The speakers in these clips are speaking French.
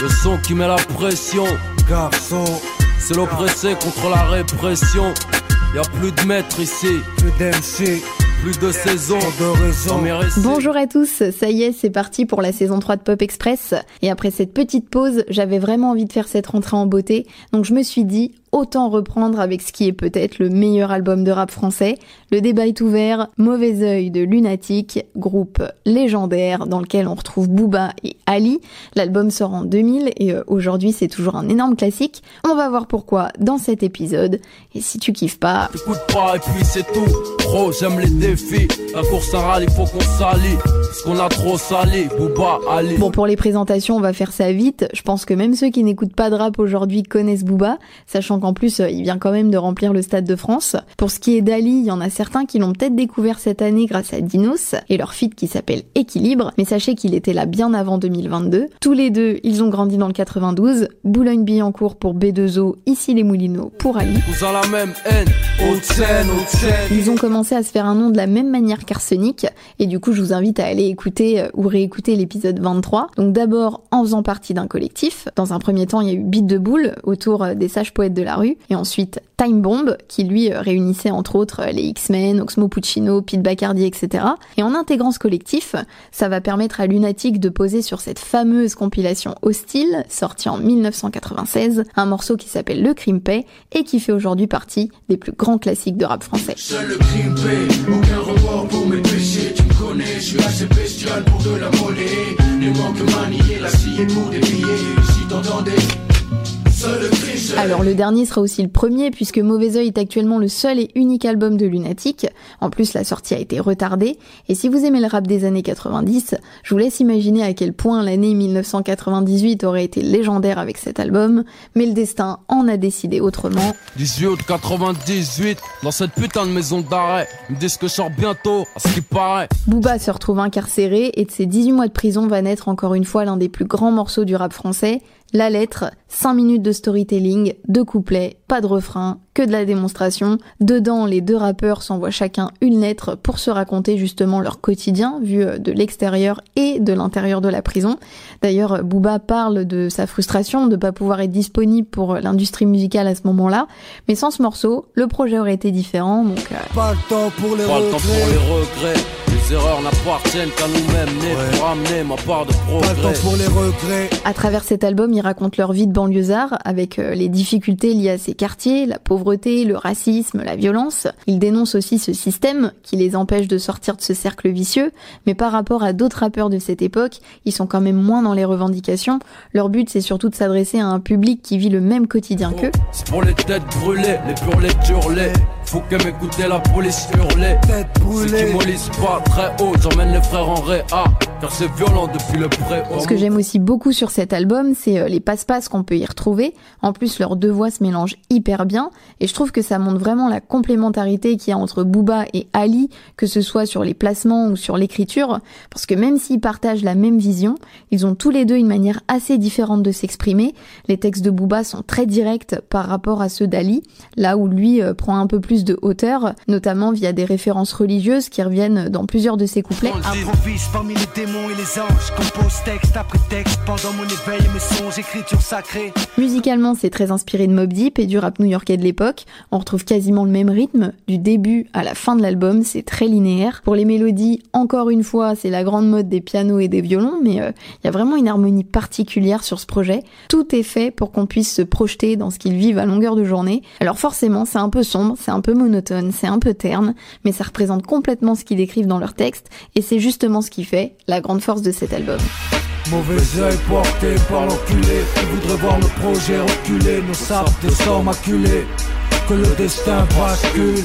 Le son qui met la pression. Garçon, C'est l'oppressé contre la répression. Y a plus de maître ici, plus d'MC, plus de saison. de. Bonjour à tous, ça y est, c'est parti pour la saison 3 de Pop Express. Et après cette petite pause, j'avais vraiment envie de faire cette rentrée en beauté, donc je me suis dit, autant reprendre avec ce qui est peut-être le meilleur album de rap français. Le débat est ouvert, Mauvais œil de Lunatic, groupe légendaire dans lequel on retrouve Booba et Ali. L'album sort en 2000 et euh, aujourd'hui c'est toujours un énorme classique. On va voir pourquoi dans cet épisode. Et si tu kiffes pas. Parce qu'on a trop sali. Booba, Ali. Bon, pour les présentations, on va faire ça vite. Je pense que même ceux qui n'écoutent pas de rap aujourd'hui connaissent Booba, sachant qu'en plus, euh, il vient quand même de remplir le Stade de France. Pour ce qui est d'Ali, il y en a certains qui l'ont peut-être découvert cette année grâce à Dinos et leur feat qui s'appelle Équilibre, mais sachez qu'il était là bien avant 2022. Tous les deux, ils ont grandi dans le 92. Boulogne-Billancourt pour B2O, ici les Moulineaux pour Ali. Ils ont commencé à se faire un nom de la même manière qu'Arsenic, et du coup je vous invite à aller écouter euh, ou réécouter l'épisode 23. Donc d'abord en faisant partie d'un collectif. Dans un premier temps, il y a eu Beat de Boule autour euh, des sages poètes de la rue, et ensuite Time Bomb qui lui euh, réunissait entre autres les X-Men, Oxmo Puccino, Pete Bacardi, etc. Et en intégrant ce collectif, ça va permettre à Lunatic de poser sur cette fameuse compilation Hostile, sortie en 1996, un morceau qui s'appelle Le Crime et qui fait aujourd'hui partie des plus grands classiques de rap français. Je suis assez bestial pour de la monnaie. Les manques maniés, la scie pour des billets, si t'entendais. Alors le dernier sera aussi le premier puisque Mauvais Oeil est actuellement le seul et unique album de Lunatic. En plus la sortie a été retardée et si vous aimez le rap des années 90, je vous laisse imaginer à quel point l'année 1998 aurait été légendaire avec cet album, mais le destin en a décidé autrement. 18 août 98, dans cette putain de maison d'arrêt. Ils me disent que je sors bientôt, à ce qui paraît. Booba se retrouve incarcéré et de ses 18 mois de prison va naître encore une fois l'un des plus grands morceaux du rap français, La Lettre, 5 minutes de storytelling, deux couplets, pas de refrain, que de la démonstration. Dedans, les deux rappeurs s'envoient chacun une lettre pour se raconter justement leur quotidien, vu euh, de l'extérieur et de l'intérieur de la prison. D'ailleurs, Booba parle de sa frustration de pas pouvoir être disponible pour l'industrie musicale à ce moment-là, mais sans ce morceau, le projet aurait été différent, donc... euh, Pas le temps pour les Pas le temps pour regrets. les regrets. Les erreurs n'appartiennent qu'à nous-mêmes, nés Ouais. pour amener ma part de Pas le progrès. temps pour les regrets. À travers cet album, ils racontent leur vie de banlieusard avec euh, les difficultés liées à ces quartiers, la pauvreté, le racisme, la violence. Ils dénoncent aussi ce système qui les empêche de sortir de ce cercle vicieux, mais par rapport à d'autres rappeurs de cette époque, ils sont quand même moins dans les revendications. Leur but, c'est surtout de s'adresser à un public qui vit le même quotidien qu'eux. C'est pour les têtes brûlées, les. Faut que m'écouter la police hurler. Tête Ceux brûlée. qui mollissent pas très haut, j'emmène les frères en réa. Car c'est violent depuis le pré. Ce que j'aime aussi beaucoup sur cet album, c'est euh, les passe-passe qu'on peut y retrouver. En plus, leurs deux voix se mélangent hyper bien, et je trouve que ça montre vraiment la complémentarité qu'il y a entre Booba et Ali, que ce soit sur les placements ou sur l'écriture, parce que même s'ils partagent la même vision, ils ont tous les deux une manière assez différente de s'exprimer. Les textes de Booba sont très directs par rapport à ceux d'Ali, là où lui euh, prend un peu plus de hauteur, notamment via des références religieuses qui reviennent dans plusieurs de ses couplets. Improvise parmi les texte texte. Musicalement, c'est très inspiré de Mob Deep et du rap new-yorkais de l'époque. On retrouve quasiment le même rythme, du début à la fin de l'album, c'est très linéaire. Pour les mélodies, encore une fois, c'est la grande mode des pianos et des violons, mais il y a vraiment une harmonie particulière sur ce projet. Tout est fait pour qu'on puisse se projeter dans ce qu'ils vivent à longueur de journée. Alors forcément, c'est un peu sombre, c'est un peu monotone, c'est un peu terne, mais ça représente complètement ce qu'ils décrivent dans leurs textes, et c'est justement ce qui fait la grande force de cet album. Mauvais œil porté par l'enculé qui voudrait voir le projet reculer. Nos sables des sommes maculés. Que le destin bascule.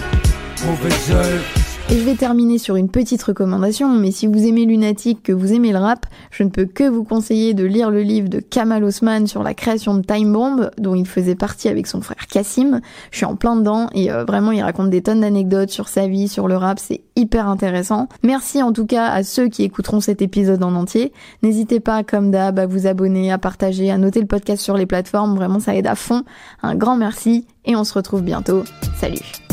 Mauvais œil. Et je vais terminer sur une petite recommandation, mais si vous aimez Lunatic, que vous aimez le rap, je ne peux que vous conseiller de lire le livre de Kamal Osman sur la création de Time Bomb, dont il faisait partie avec son frère Cassim. Je suis en plein dedans et euh, vraiment il raconte des tonnes d'anecdotes sur sa vie, sur le rap, c'est hyper intéressant. Merci en tout cas à ceux qui écouteront cet épisode en entier. N'hésitez pas, comme d'hab, à vous abonner, à partager, à noter le podcast sur les plateformes, vraiment ça aide à fond. Un grand merci et on se retrouve bientôt. Salut